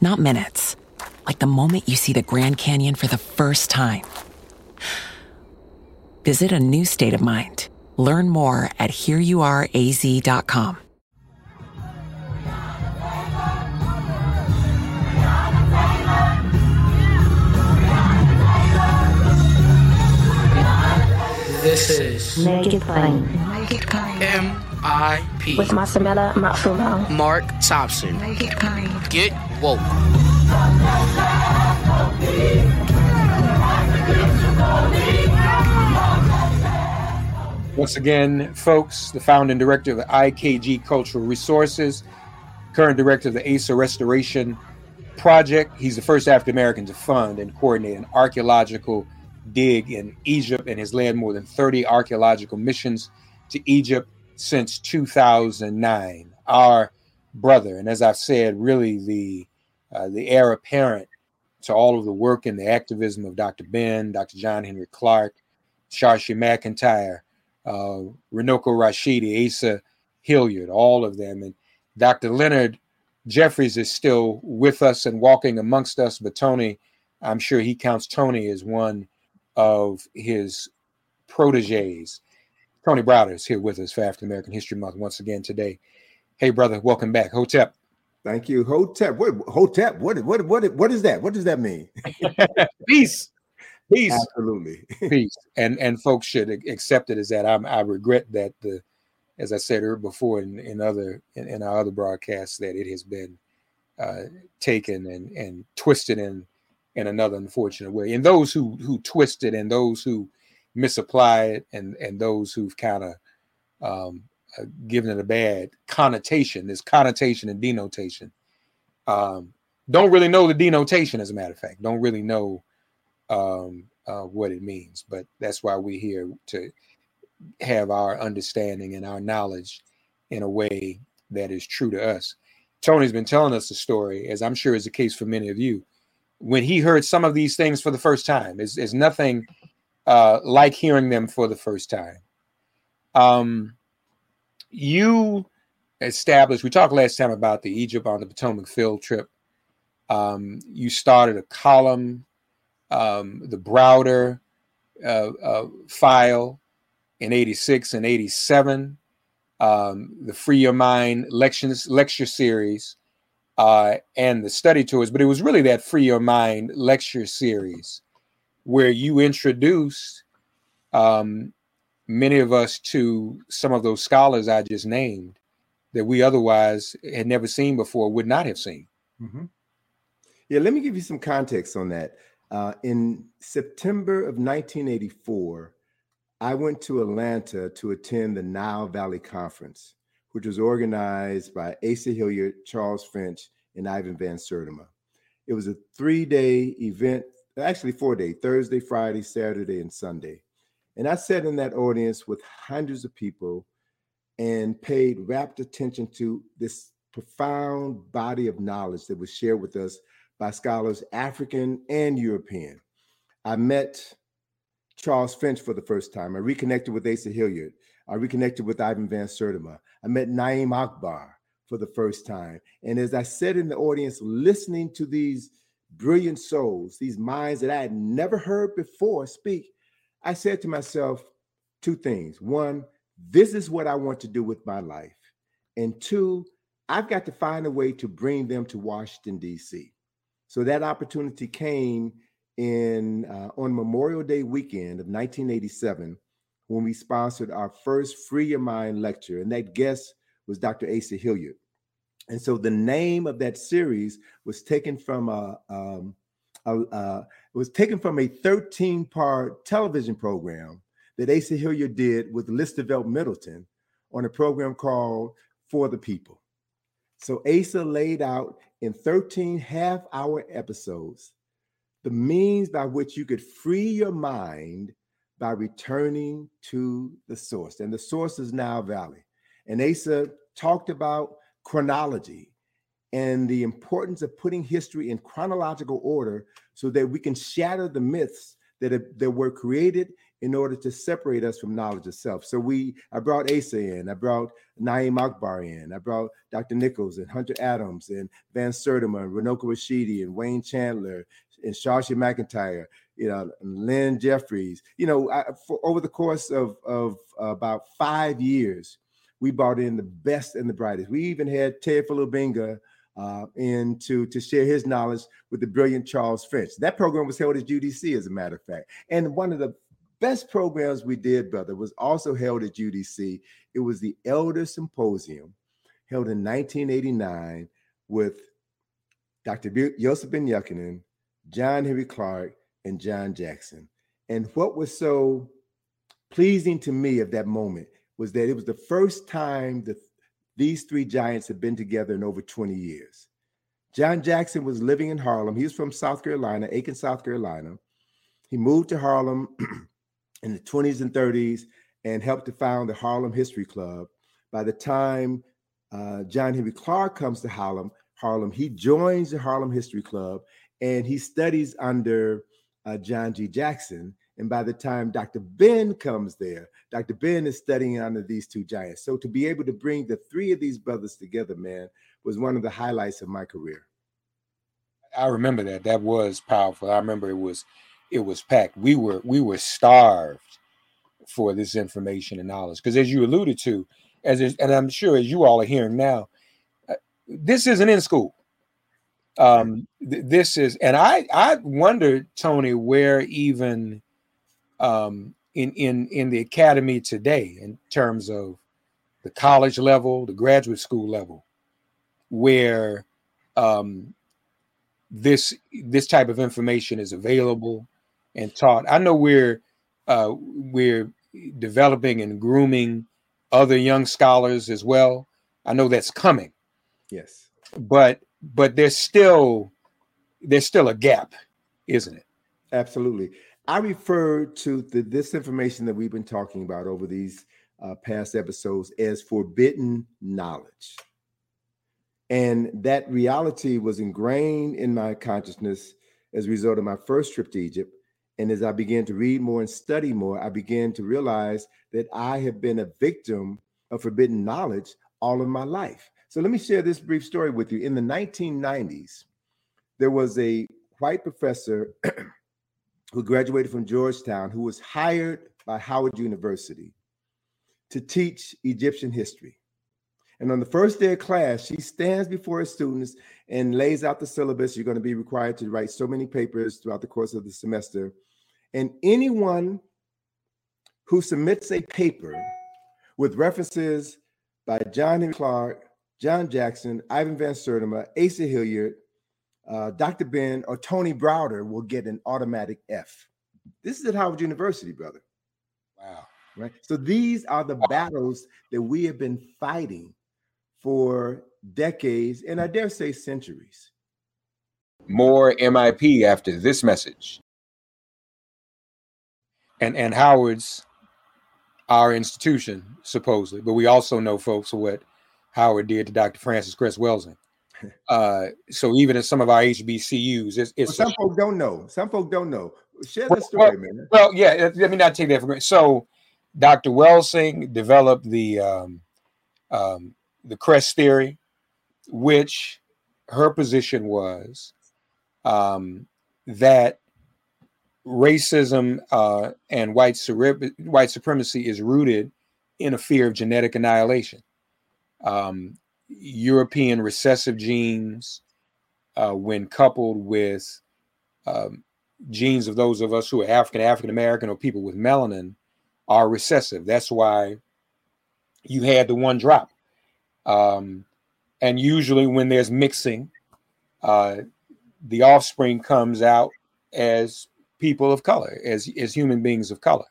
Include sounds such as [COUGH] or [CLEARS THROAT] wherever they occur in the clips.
not minutes. Like the moment you see the Grand Canyon for the first time. Visit a new state of mind. Learn more at hereyouareaz.com. This is Make It Plain M.I.P. with Masamela Matfumo. Mark Thompson. Get woke. Once again, folks, the founding director of the IKG Cultural Resources, current director of the ASA Restoration Project. He's the first African American to fund and coordinate an archaeological dig in Egypt and has led more than 30 archaeological missions to Egypt since 2009. Our brother, and as I've said, really the uh, the heir apparent to all of the work and the activism of Dr. Ben, Dr. John Henrik Clarke, Charshee McIntyre, uh, Runoko Rashidi, Asa Hilliard, all of them. And Dr. Leonard Jeffries is still with us and walking amongst us, but Tony, I'm sure he counts Tony as one of his proteges. Tony Browder is here with us for African American History Month once again today. Hey, brother, welcome back. Hotep. Thank you, Hotep. What Hotep? What what what what is that? What does that mean? [LAUGHS] Peace. Peace. Absolutely. [LAUGHS] Peace. And and folks should accept it as that. I'm, I regret that the, as I said earlier before in, in other in, in our other broadcasts, that it has been uh, taken and and twisted in in another unfortunate way. And those who who twist it and those who misapply it and and those who've kind of um, uh, given it a bad connotation, this connotation and denotation, um, don't really know the denotation. As a matter of fact, don't really know um, uh, what it means. But that's why we're here to have our understanding and our knowledge in a way that is true to us. Tony's been telling us the story, as I'm sure is the case for many of you. When he heard some of these things for the first time, is is nothing uh, like hearing them for the first time. Um, you established. We talked last time about the Egypt on the Potomac field trip. Um, you started a column, um, the Browder uh, uh, file in '86 and '87, um, the Free Your Mind lectures lecture series, uh, and the study tours. But it was really that Free Your Mind lecture series where you introduced um, many of us to some of those scholars I just named that we otherwise had never seen before, would not have seen. Mhm. Yeah, let me give you some context on that. Uh, in September of 1984, I went to Atlanta to attend the Nile Valley Conference, which was organized by Asa Hilliard, Charles Finch, and Ivan Van Sertima. It was a three day event, actually, four day Thursday, Friday, Saturday, and Sunday. And I sat in that audience with hundreds of people and paid rapt attention to this profound body of knowledge that was shared with us by scholars, African and European. I met Charles Finch for the first time. I reconnected with Asa Hilliard. I reconnected with Ivan Van Sertima. I met Na'im Akbar for the first time. And as I sat in the audience listening to these brilliant souls, these minds that I had never heard before speak, I said to myself two things. One, this is what I want to do with my life. And two, I've got to find a way to bring them to Washington, D.C. So that opportunity came in uh, on Memorial Day weekend of 1987 when we sponsored our first Free Your Mind lecture, and that guest was Dr. Asa Hilliard. And so the name of that series was taken from a, um, a, was taken from a 13 part television program that Asa Hilliard did with Listervelt Middleton on a program called for the people. So Asa laid out in 13 half hour episodes the means by which you could free your mind by returning to the source. And the source is Nile Valley. And Asa talked about chronology and the importance of putting history in chronological order so that we can shatter the myths that, have, that were created in order to separate us from knowledge itself. So we, I brought Asa in, I brought Na'im Akbar in, I brought Dr. Nichols and Hunter Adams and Van Sertima and Runoko Rashidi and Wayne Chandler and Charshee McIntyre, you know, Lynn Jeffries. You know, I, for over the course of of about five years, we brought in the best and the brightest. We even had Théophile Obenga uh, in to, to share his knowledge with the brilliant Charles Finch. That program was held at UDC, as a matter of fact. And one of the best programs we did, brother, was also held at UDC. It was the Elder Symposium held in 1989 with Dr. Joseph Ben John Henrik Clarke, and John Jackson. And what was so pleasing to me of that moment was that it was the first time that these three giants had been together in over 20 years. John Jackson was living in Harlem. He was from South Carolina, Aiken, South Carolina. He moved to Harlem [CLEARS THROAT] in the 20s and 30s and helped to found the Harlem History Club. By the time uh, John Henrik Clarke comes to Harlem, Harlem, he joins the Harlem History Club and he studies under uh, John G. Jackson. And by the time Dr. Ben comes there, Dr. Ben is studying under these two giants. So to be able to bring the three of these brothers together, man, was one of the highlights of my career. I remember that. That was powerful. I remember it was it was packed. We were we were starved for this information and knowledge because as you alluded to, as is, and I'm sure as you all are hearing now, uh, this isn't in school um th- this is and i i wonder tony where even um in in in the academy today in terms of the college level the graduate school level where um this this type of information is available and taught. I know we're uh we're developing and grooming other young scholars as well. I know that's coming. Yes. But but there's still there's still a gap, isn't it? Absolutely. I refer to the, this information that we've been talking about over these uh, past episodes as forbidden knowledge. And that reality was ingrained in my consciousness as a result of my first trip to Egypt. And as I began to read more and study more, I began to realize that I have been a victim of forbidden knowledge all of my life. So let me share this brief story with you. In the 1990s, there was a white professor [CLEARS THROAT] who graduated from Georgetown who was hired by Howard University to teach Egyptian history. And on the first day of class, she stands before her students and lays out the syllabus. You're going to be required to write so many papers throughout the course of the semester. And anyone who submits a paper with references by John Henrik Clarke, John Jackson, Ivan Van Sertima, Asa Hilliard, uh, Dr. Ben, or Tony Browder will get an automatic F. This is at Howard University, brother. Wow. Right. So these are the battles that we have been fighting for decades and I dare say centuries. More MIP after this message. And and Howard's our institution, supposedly, but we also know folks what Howard did to Dr. Frances Cress Welsing. Uh, so even in some of our HBCUs, it's, it's well, some folks don't know. Some folks don't know. Share the story, well, man. Well, yeah, let me not take that for granted. So Dr. Welsing developed the um, um, the Cress theory, which her position was um, that racism uh, and white, white supremacy is rooted in a fear of genetic annihilation um, European recessive genes, uh, when coupled with um, genes of those of us who are African, African American, or people with melanin, are recessive. That's why you had the one drop. Um, and usually, when there's mixing, uh, the offspring comes out as people of color, as, as human beings of color.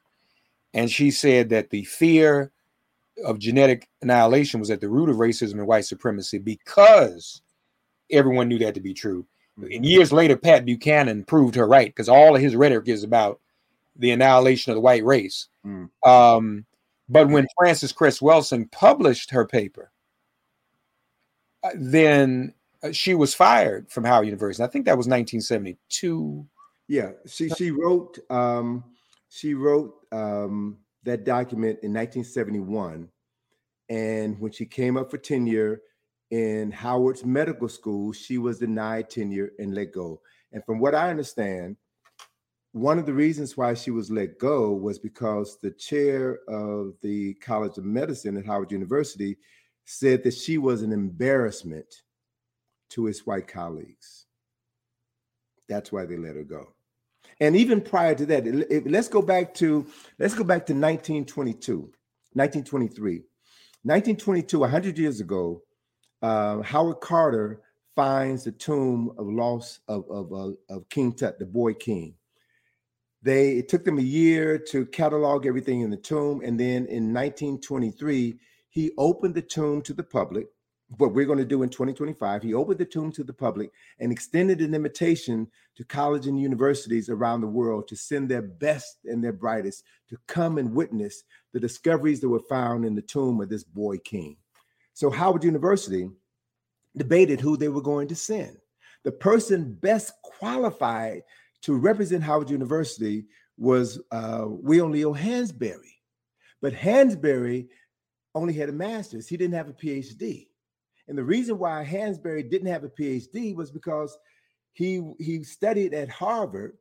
And she said that the fear of genetic annihilation was at the root of racism and white supremacy because everyone knew that to be true. And years later, Pat Buchanan proved her right because all of his rhetoric is about the annihilation of the white race. Mm. Um, but when Frances Cress Welsing published her paper, uh, then uh, she was fired from Howard University. I think that was 1972. Yeah, she she wrote um, she wrote um, that document in 1971, and when she came up for tenure in Howard's medical school, she was denied tenure and let go. And from what I understand, one of the reasons why she was let go was because the chair of the College of Medicine at Howard University said that she was an embarrassment to his white colleagues. That's why they let her go. And even prior to that, it- it- let's go back to let's go back to 1922, 1923. 1922, 100 years ago, uh, Howard Carter finds the tomb of loss of, of, of, of King Tut, the boy king. They it took them a year to catalog everything in the tomb, and then in 1923, he opened the tomb to the public. What we're going to do in 2025, he opened the tomb to the public and extended an invitation to colleges and universities around the world to send their best and their brightest to come and witness the discoveries that were found in the tomb of this boy king. So Howard University debated who they were going to send. The person best qualified to represent Howard University was uh, Will Leo Hansberry. But Hansberry only had a master's, he didn't have a PhD. And the reason why Hansberry didn't have a PhD was because he, he studied at Harvard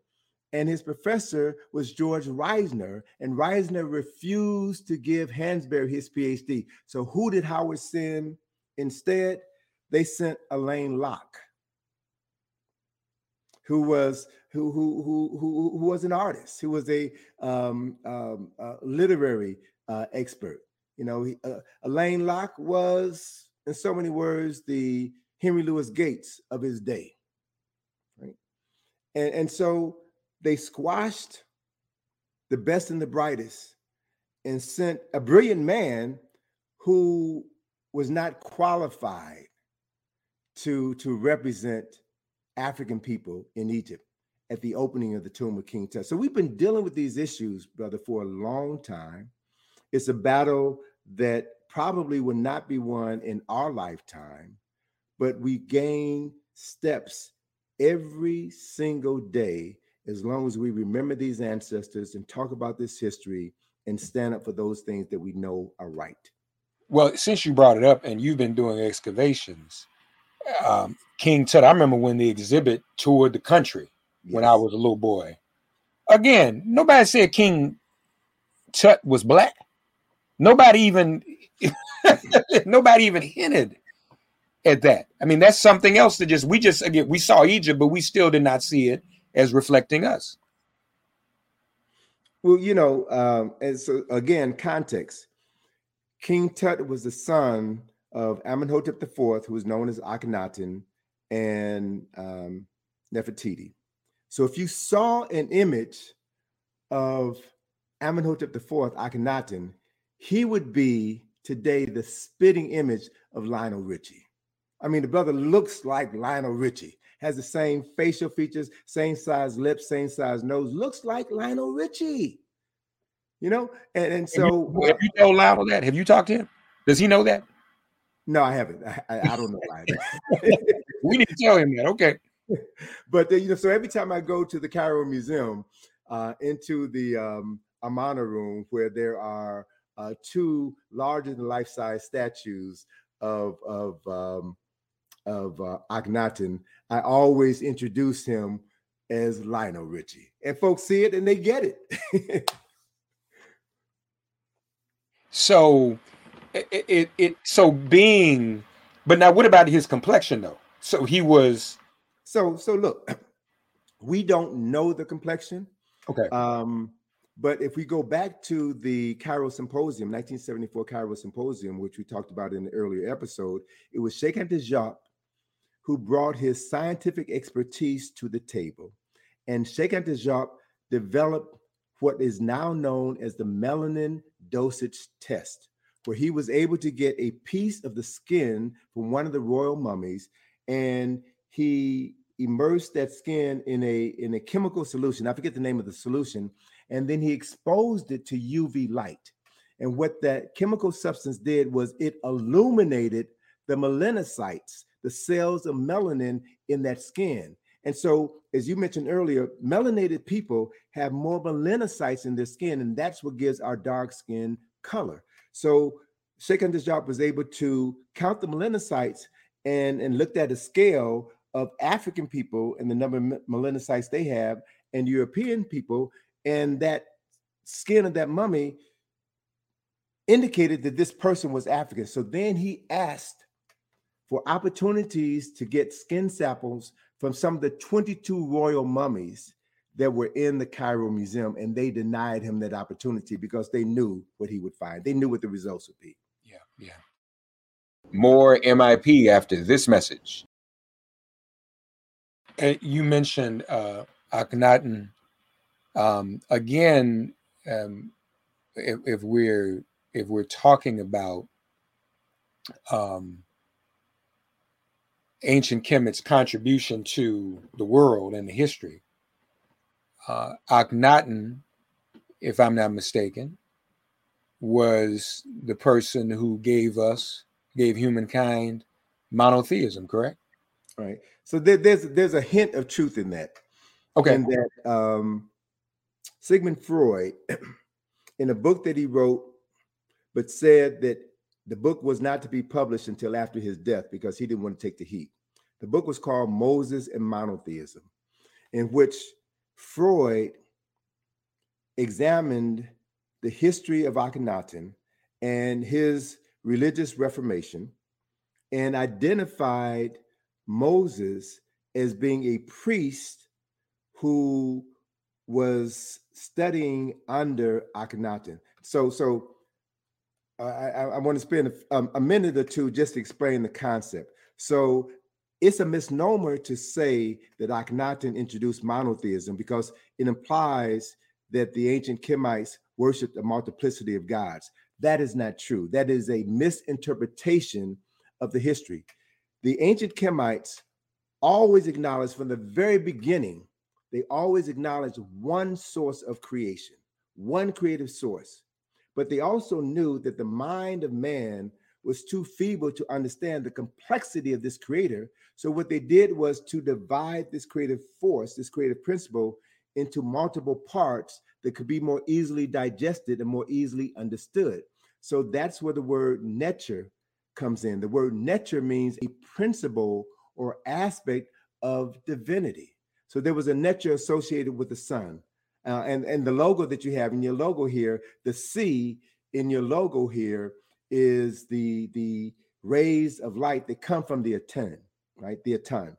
and his professor was George Reisner, and Reisner refused to give Hansberry his PhD. So who did Howard send instead? They sent Alain Locke, who was who who who who, who was an artist, who was a um, um, uh, literary uh, expert. You know, he, uh, Alain Locke was, in so many words, the Henry Louis Gates of his day. Right, and and so they squashed the best and the brightest and sent a brilliant man who was not qualified to to represent African people in Egypt at the opening of the tomb of King Tut. So we've been dealing with these issues, brother, for a long time. It's a battle that probably will not be won in our lifetime, but we gain steps every single day as long as we remember these ancestors and talk about this history and stand up for those things that we know are right. Well, since you brought it up and you've been doing excavations, um, King Tut, I remember when the exhibit toured the country when I was a little boy. Again, nobody said King Tut was black. Nobody even [LAUGHS] nobody even hinted at that. I mean, that's something else that just we just again we saw Egypt, but we still did not see it as reflecting us. Well, you know, um, and again, context. King Tut was the son of Amenhotep IV, who was known as Akhenaten, and um, Nefertiti. So if you saw an image of Amenhotep IV, Akhenaten, he would be today the spitting image of Lionel Richie. I mean, the brother looks like Lionel Richie, has the same facial features, same size lips, same size nose, looks like Lionel Richie. You know, and, and so have you, have you told Lionel that? Have you talked to him? Does he know that? no, I haven't. I, I, don't know why. [LAUGHS] We need to tell him that. Okay. [LAUGHS] but you know, so every time I go to the Cairo Museum, uh, into the um, Amarna room where there are uh, two larger than life size statues of of um, of uh, Akhenaten, I always introduce him as Lionel Richie, and folks see it and they get it. [LAUGHS] So it, it it so being, but now what about his complexion though? So he was so so look, [CLEARS THROAT] we don't know the complexion. okay. Um, but if we go back to the Cairo Symposium, 1974 Cairo Symposium, which we talked about in the earlier episode, it was Cheikh Diop who brought his scientific expertise to the table. And Cheikh Diop developed what is now known as the melanin dosage test, where he was able to get a piece of the skin from one of the royal mummies and he immersed that skin in a in a chemical solution i forget the name of the solution and then he exposed it to uv light and what that chemical substance did was it illuminated the melanocytes the cells of melanin in that skin and so, as you mentioned earlier, melanated people have more melanocytes in their skin, and that's what gives our dark skin color. So, Cheikh Diop was able to count the melanocytes and, and looked at a scale of African people and the number of melanocytes they have, and European people, and that skin of that mummy indicated that this person was African. So then he asked for opportunities to get skin samples from some of the 22 royal mummies that were in the Cairo Museum, and they denied him that opportunity because they knew what he would find. They knew what the results would be. Yeah, yeah. More MIP after this message. You mentioned uh, Akhenaten. Um, again, um, if, if we're if we're talking about um, ancient Kemet's contribution to the world and the history. Uh, Akhenaten, if I'm not mistaken, was the person who gave us, gave humankind monotheism, correct? Right. So there, there's there's a hint of truth in that. Okay. In that um, Sigmund Freud, [CLEARS THROAT] in a book that he wrote, but said that the book was not to be published until after his death because he didn't want to take the heat. The book was called Moses and Monotheism, in which Freud examined the history of Akhenaten and his religious reformation and identified Moses as being a priest who was studying under Akhenaten. So, so I, I, want to spend a, um, a, minute or two just to explain the concept. So it's a misnomer to say that Akhenaten introduced monotheism because it implies that the ancient Kemites worshiped a multiplicity of gods. That is not true. That is a misinterpretation of the history. The ancient Kemites always acknowledged from the very beginning, they always acknowledged one source of creation, one creative source but they also knew that the mind of man was too feeble to understand the complexity of this creator. So, what they did was to divide this creative force, this creative principle, into multiple parts that could be more easily digested and more easily understood. So, that's where the word nature comes in. The word nature means a principle or aspect of divinity. So, there was a nature associated with the sun, uh, and and the logo that you have in your logo here, the C in your logo here is the the rays of light that come from the Aten, right? The Aten.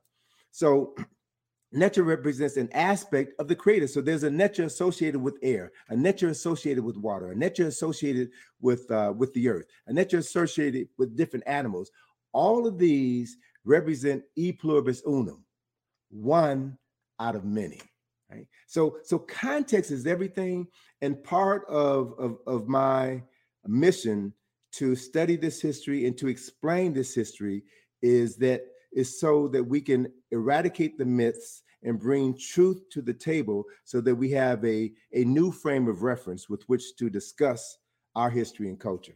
So [CLEARS THROAT] nature represents an aspect of the creator. So there's a nature associated with air, a nature associated with water, a nature associated with uh, with the earth, a nature associated with different animals. All of these represent e pluribus unum, one out of many. Right? So, so context is everything, and part of, of, of my mission to study this history and to explain this history is that is so that we can eradicate the myths and bring truth to the table so that we have a, a new frame of reference with which to discuss our history and culture.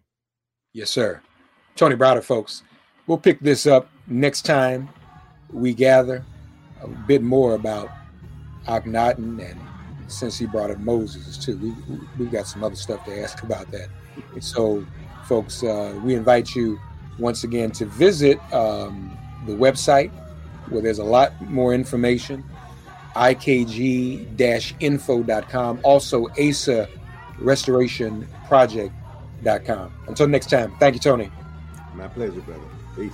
Yes, sir. Tony Browder, folks. We'll pick this up next time we gather a bit more about Akhenaten, and since he brought up Moses too, we we got some other stuff to ask about that. So, folks, uh, we invite you once again to visit um, the website where there's a lot more information. ikg-info.com. Also, Asa Restoration Project.com. Until next time, thank you, Tony. My pleasure, brother. Peace.